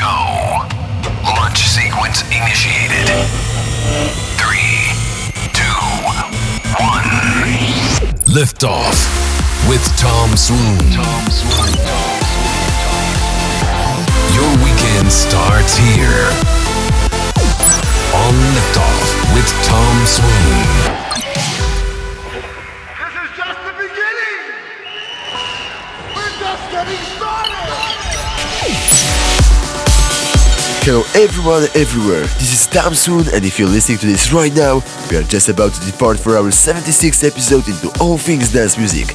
go. Launch sequence initiated. Three, two, one. Liftoff with Tom Swoon. Your weekend starts here on Liftoff with Tom Swoon. Hello everyone everywhere, this is Tom Swoon and if you're listening to this right now, we are just about to depart for our 76th episode into all things dance music.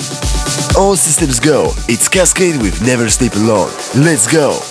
All systems go, it's Kaskade with Never Sleep Alone. Let's go!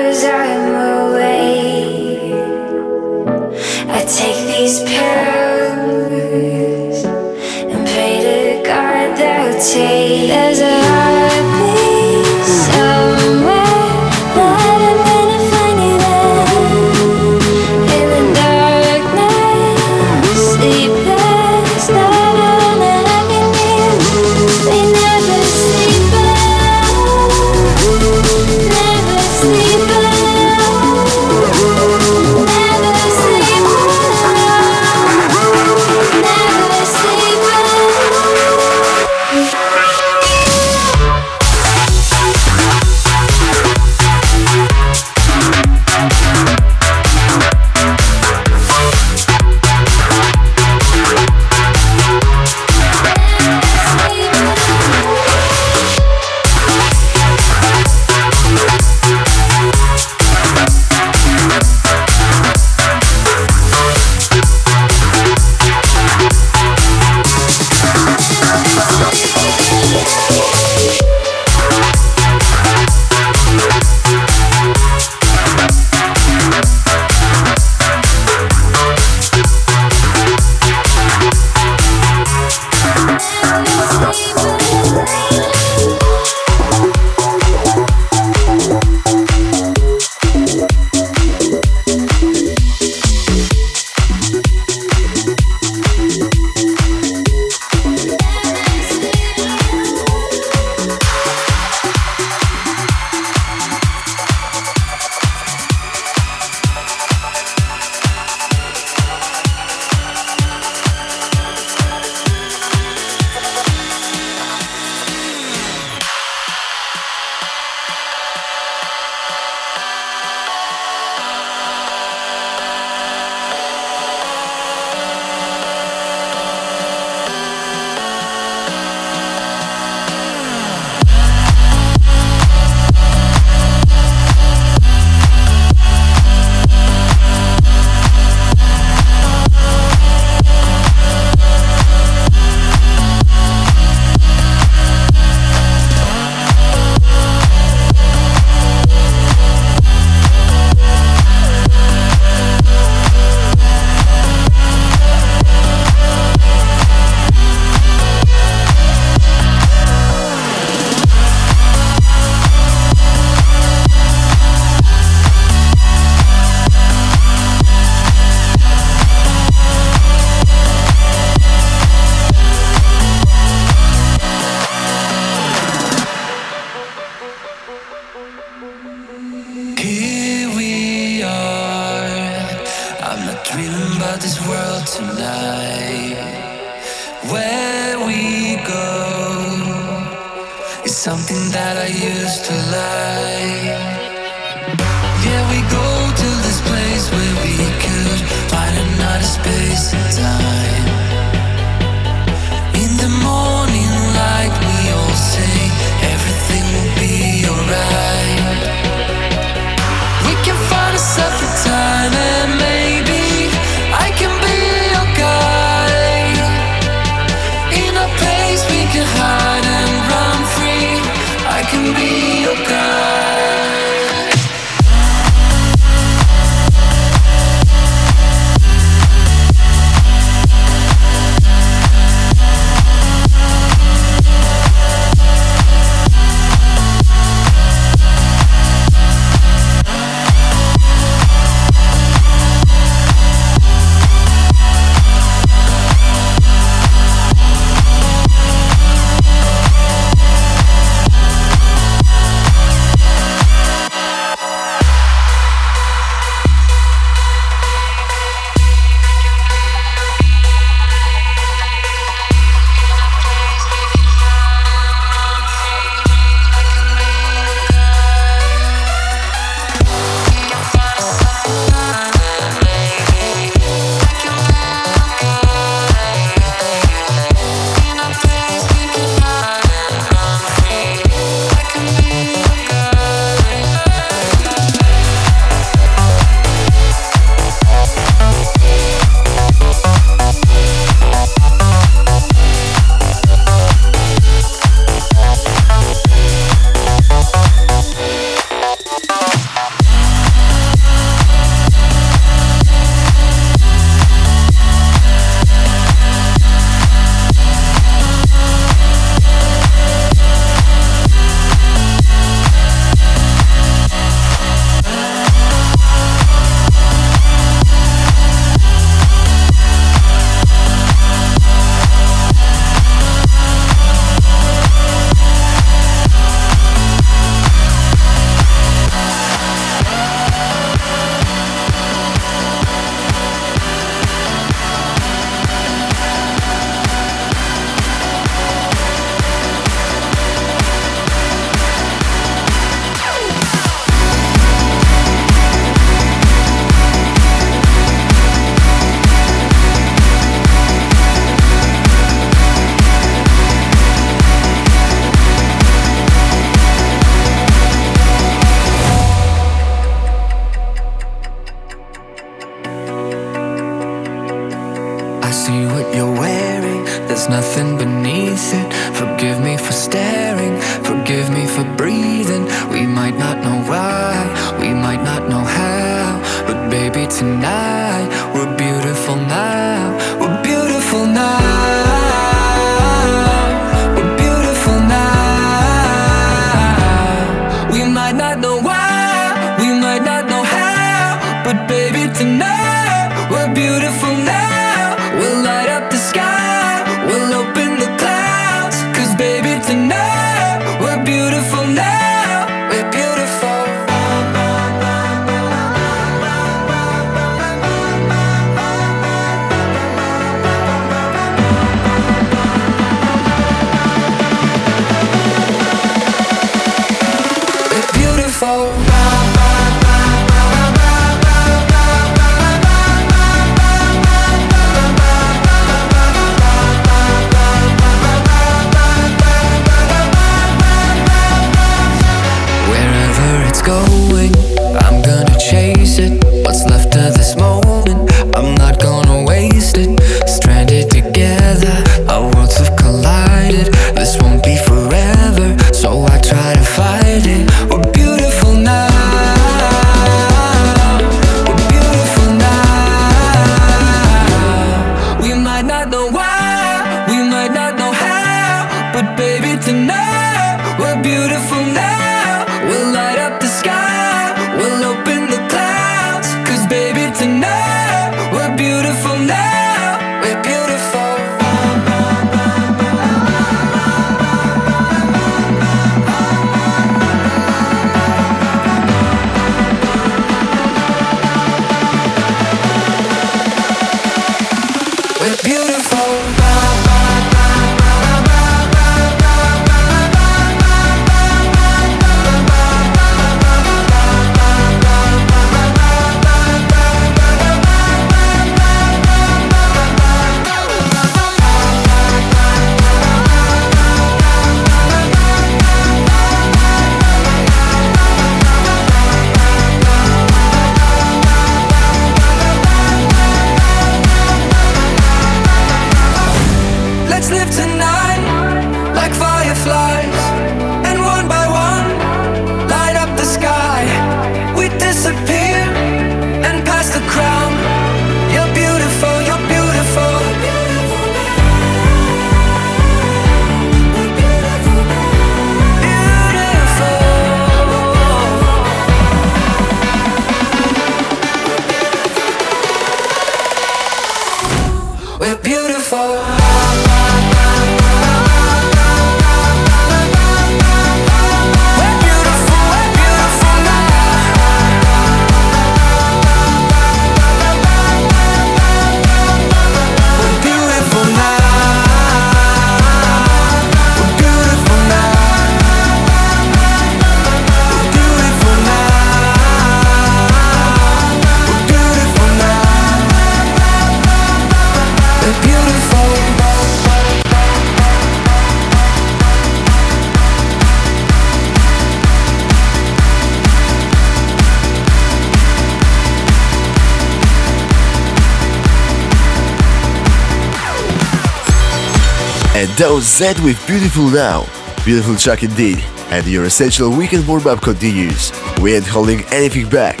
That was Zedd with Beautiful Now. Beautiful track indeed. And your essential weekend warm up continues. We ain't holding anything back.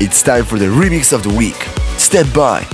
It's time for the remix of the week. Step by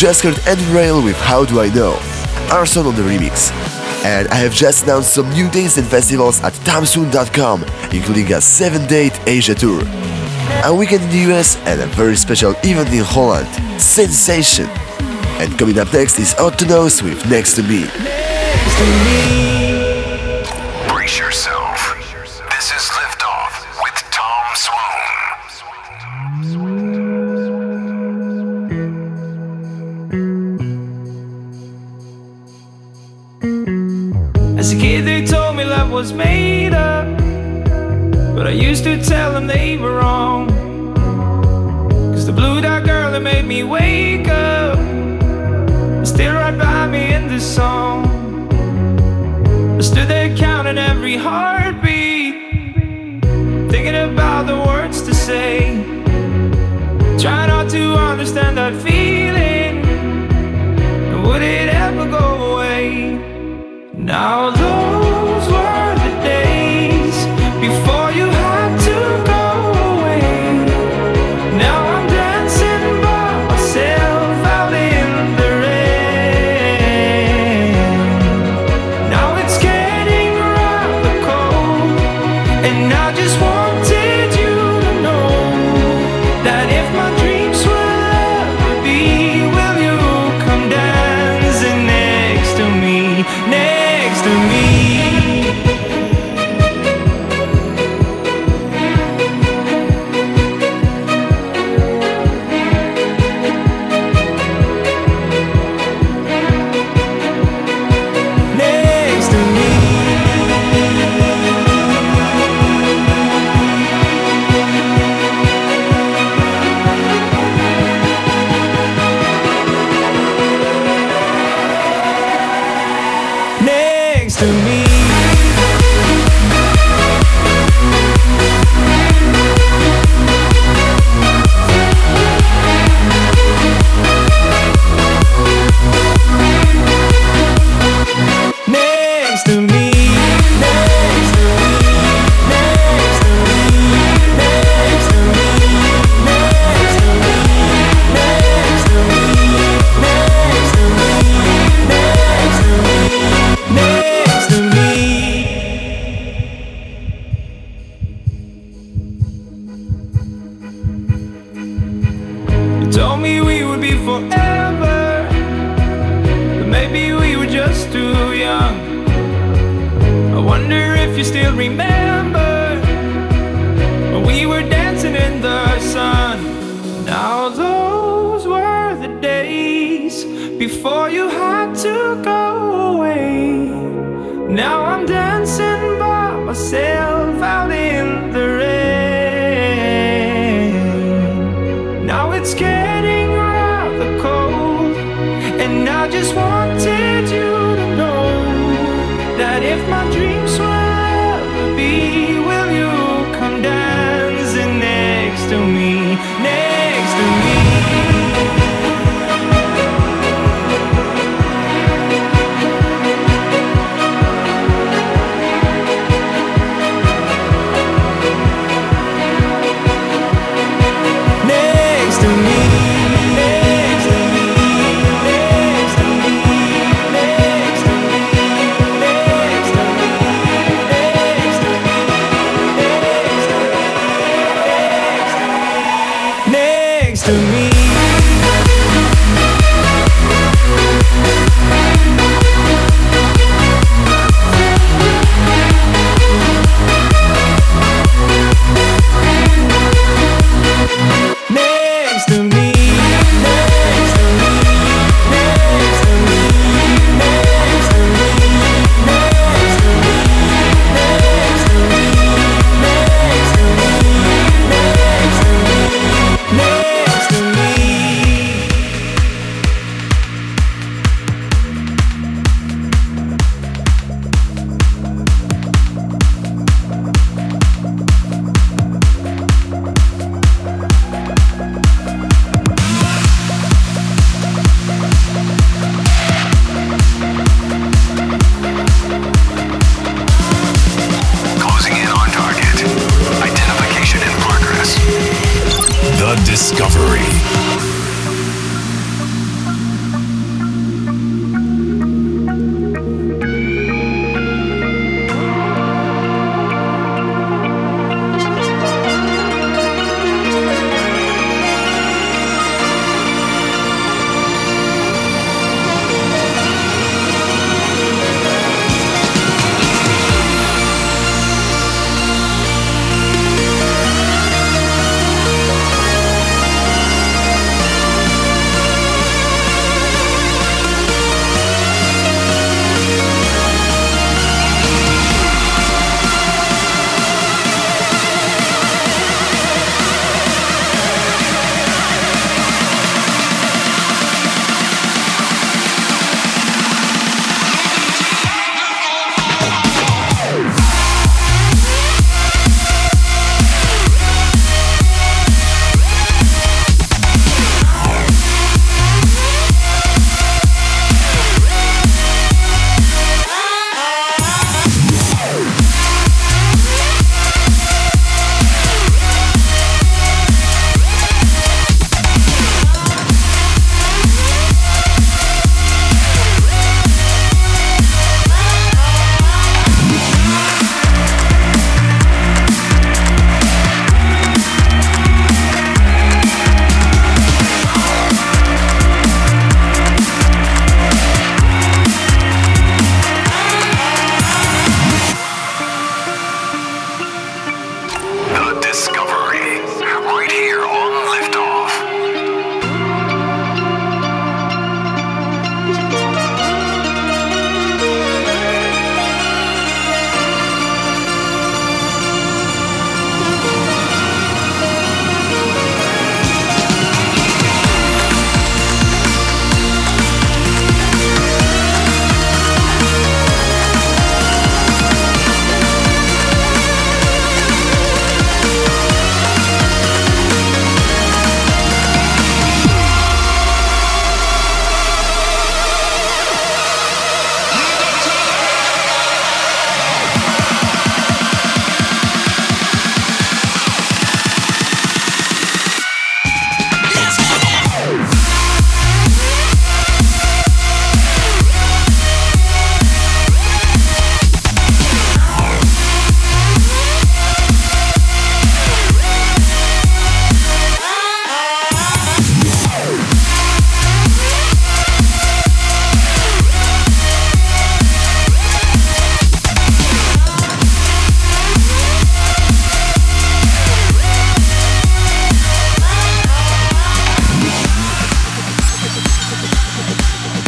just heard Andrew Rayel with How Do I Know, Arston on the remix. And I have just announced some new dates and festivals at tomswoon.com, including a 7-date Asia tour, a weekend in the US, and a very special event in Holland. Sensation! And coming up next is Otto with Next to Me. Me wake up still right by me in this song. I stood there counting every heartbeat, thinking about the words to say. Try not to understand that feeling. Would it ever go away? Now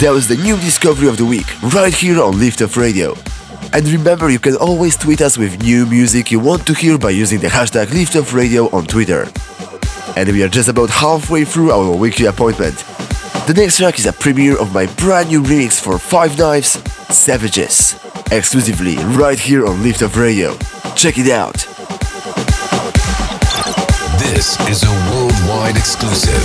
That was the new discovery of the week, right here on Lift Off Radio. And remember, you can always tweet us with new music you want to hear by using the hashtag LiftOffRadio on Twitter. And we are just about halfway through our weekly appointment. The next track is a premiere of my brand new remix for Five Knives, Savages, exclusively right here on Lift Off Radio. Check it out. This is a worldwide exclusive.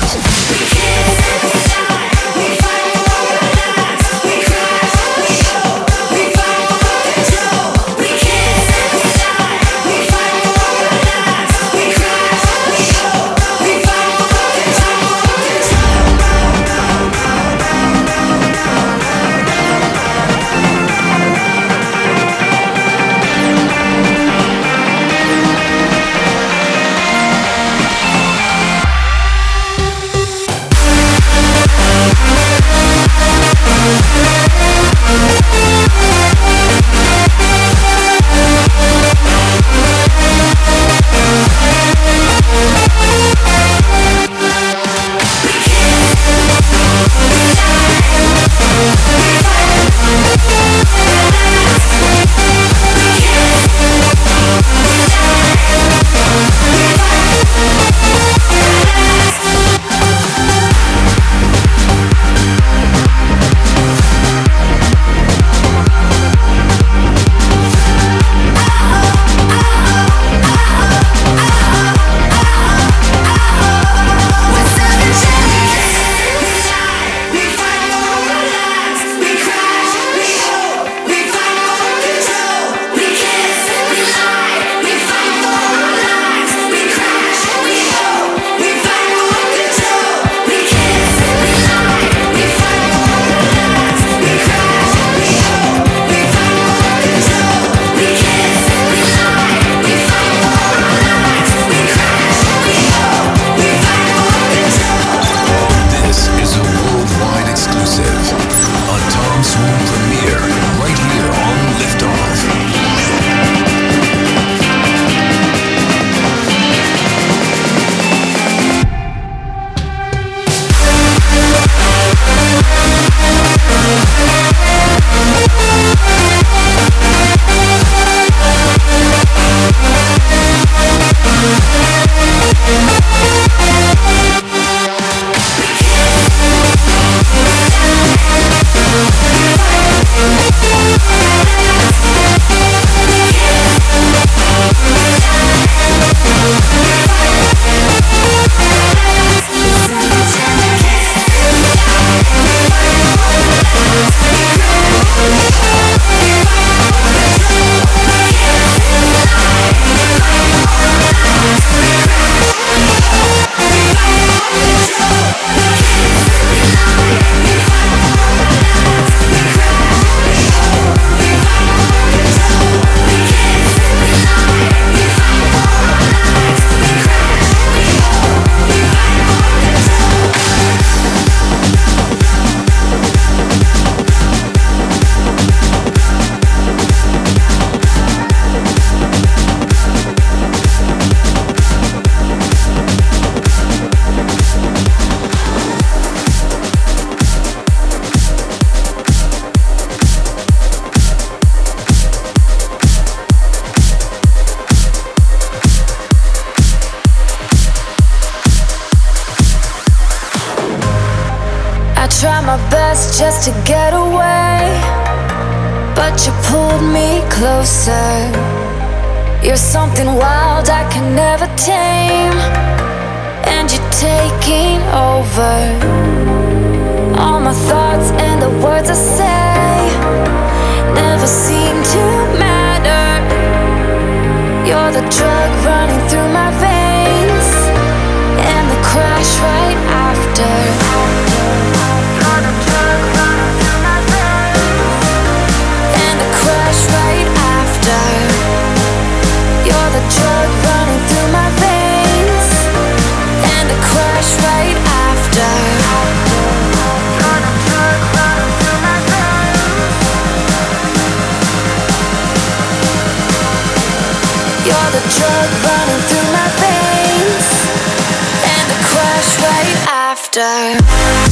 After.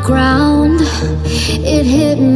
Battleground. It hit me,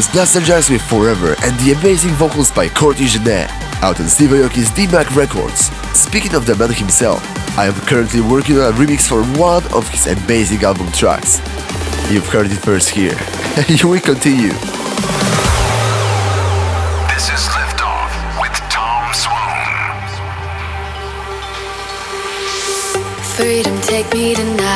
was Blasterjaxx with Forever and the amazing vocals by Courtney Jenae, out on Steve Aoki's Dim Mak Records. Speaking of the man himself, I am currently working on a remix for one of his amazing album tracks. You've heard it first here. you will continue. This is Liftoff with Tom Swoon. Freedom, take me tonight.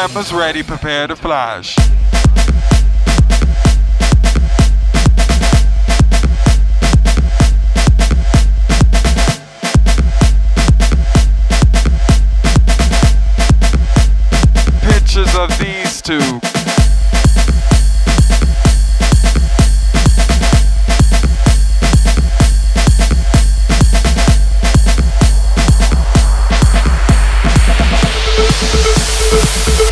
Campus ready, prepare to flash.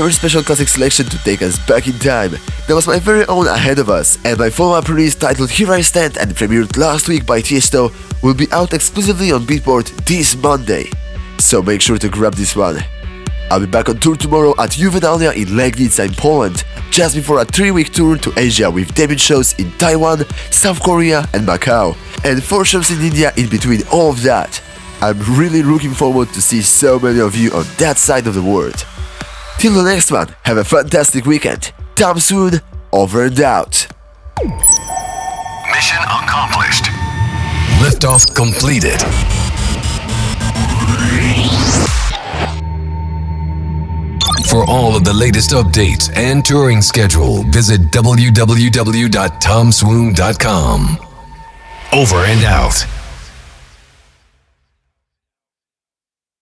Very special classic selection to take us back in time. That was my very own Ahead of Us, and my follow-up release titled Here I Stand and premiered last week by Tiesto will be out exclusively on Beatport this Monday. So make sure to grab this one. I'll be back on tour tomorrow at Juvenalia in Legnica in Poland, just before a three-week tour to Asia with debut shows in Taiwan, South Korea and Macau, and four shows in India in between all of that. I'm really looking forward to see so many of you on that side of the world. Till the next one, have a fantastic weekend. Tom Swoon, over and out. Mission accomplished. Liftoff completed. For all of the latest updates and touring schedule, visit www.tomswoon.com. Over and out.